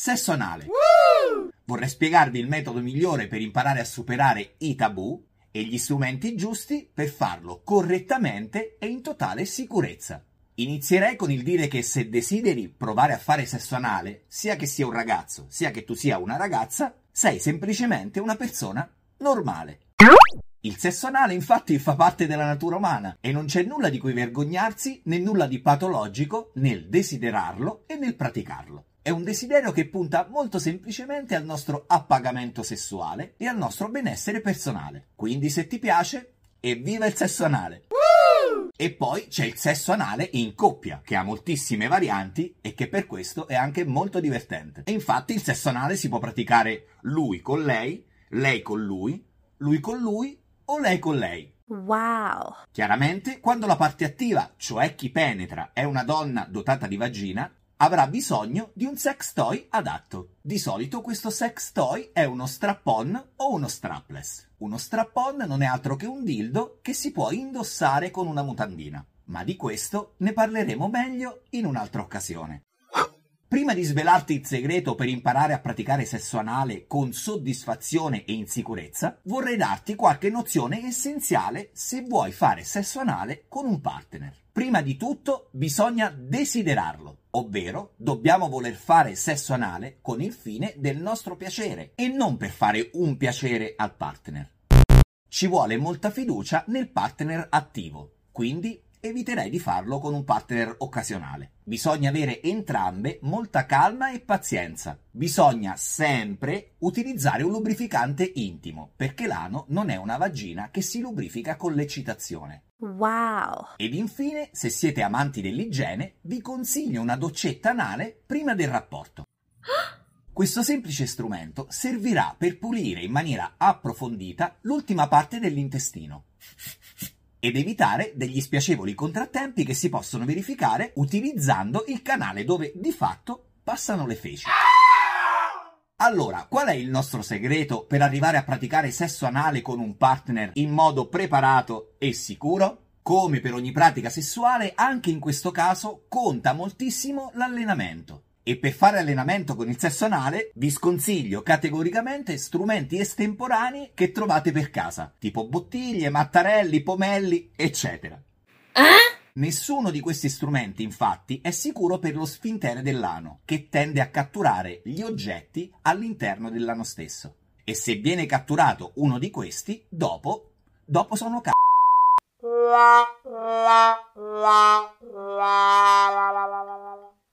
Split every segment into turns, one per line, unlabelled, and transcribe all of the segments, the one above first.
sesso anale. Vorrei spiegarvi il metodo migliore per imparare a superare i tabù e gli strumenti giusti per farlo correttamente e in totale sicurezza. Inizierei con il dire che se desideri provare a fare sesso anale, sia che sia un ragazzo, sia che tu sia una ragazza, sei semplicemente una persona normale. Il sesso anale infatti fa parte della natura umana e non c'è nulla di cui vergognarsi né nulla di patologico nel desiderarlo e nel praticarlo. È un desiderio che punta molto semplicemente al nostro appagamento sessuale e al nostro benessere personale. Quindi se ti piace, evviva il sesso anale! E poi c'è il sesso anale in coppia, che ha moltissime varianti e che per questo è anche molto divertente. E infatti il sesso anale si può praticare lui con lei, lei con lui, lui con lui o lei con lei.
Wow!
Chiaramente, quando la parte attiva, cioè chi penetra, è una donna dotata di vagina, avrà bisogno di un sex toy adatto. Di solito questo sex toy è uno strap-on o uno strapless. Uno strap-on non è altro che un dildo che si può indossare con una mutandina. Ma di questo ne parleremo meglio in un'altra occasione. Prima di svelarti il segreto per imparare a praticare sesso anale con soddisfazione e in sicurezza, vorrei darti qualche nozione essenziale se vuoi fare sesso anale con un partner. Prima di tutto bisogna desiderarlo, ovvero dobbiamo voler fare sesso anale con il fine del nostro piacere e non per fare un piacere al partner. Ci vuole molta fiducia nel partner attivo, quindi eviterei di farlo con un partner occasionale. Bisogna avere entrambe molta calma e pazienza. Bisogna sempre utilizzare un lubrificante intimo, perché l'ano non è una vagina che si lubrifica con l'eccitazione.
Wow!
Ed infine, se siete amanti dell'igiene, vi consiglio una doccetta anale prima del rapporto. Questo semplice strumento servirà per pulire in maniera approfondita l'ultima parte dell'intestino ed evitare degli spiacevoli contrattempi che si possono verificare utilizzando il canale dove di fatto passano le feci. Allora, qual è il nostro segreto per arrivare a praticare sesso anale con un partner in modo preparato e sicuro? Come per ogni pratica sessuale, anche in questo caso conta moltissimo l'allenamento. E per fare allenamento con il sesso anale vi sconsiglio categoricamente strumenti estemporanei che trovate per casa, tipo bottiglie, mattarelli, pomelli, eccetera.
Eh?
Nessuno di questi strumenti, infatti, è sicuro per lo sfintere dell'ano, che tende a catturare gli oggetti all'interno dell'ano stesso. E se viene catturato uno di questi, dopo, dopo sono c***o.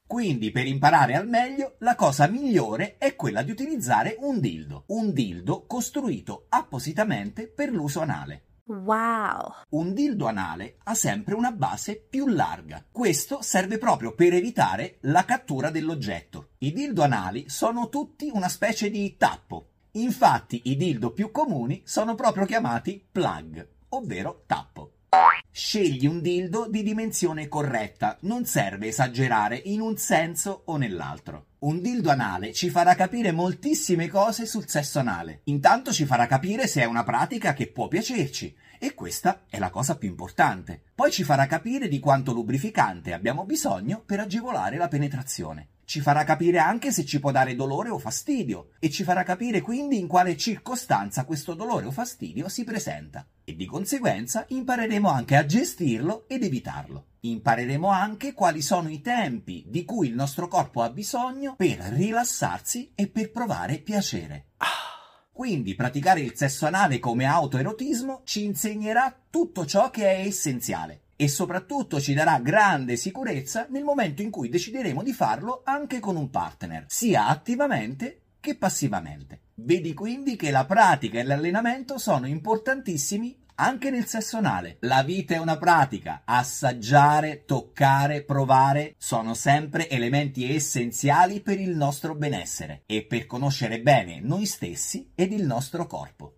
Quindi per imparare al meglio la cosa migliore è quella di utilizzare un dildo, un dildo costruito appositamente per l'uso anale.
Wow!
Un dildo anale ha sempre una base più larga. Questo serve proprio per evitare la cattura dell'oggetto. I dildo anali sono tutti una specie di tappo. Infatti i dildo più comuni sono proprio chiamati plug, ovvero tappo. Scegli un dildo di dimensione corretta, non serve esagerare in un senso o nell'altro. Un dildo anale ci farà capire moltissime cose sul sesso anale. Intanto ci farà capire se è una pratica che può piacerci, e questa è la cosa più importante. Poi ci farà capire di quanto lubrificante abbiamo bisogno per agevolare la penetrazione. Ci farà capire anche se ci può dare dolore o fastidio e ci farà capire quindi in quale circostanza questo dolore o fastidio si presenta e di conseguenza impareremo anche a gestirlo ed evitarlo. Impareremo anche quali sono i tempi di cui il nostro corpo ha bisogno per rilassarsi e per provare piacere. Quindi praticare il sesso anale come autoerotismo ci insegnerà tutto ciò che è essenziale e soprattutto ci darà grande sicurezza nel momento in cui decideremo di farlo anche con un partner, sia attivamente che passivamente. Vedi quindi che la pratica e l'allenamento sono importantissimi anche nel sesso anale. La vita è una pratica, assaggiare, toccare, provare sono sempre elementi essenziali per il nostro benessere e per conoscere bene noi stessi ed il nostro corpo.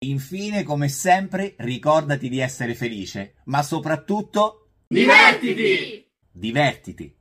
Infine, come sempre, ricordati di essere felice, ma soprattutto
Divertiti!
divertiti.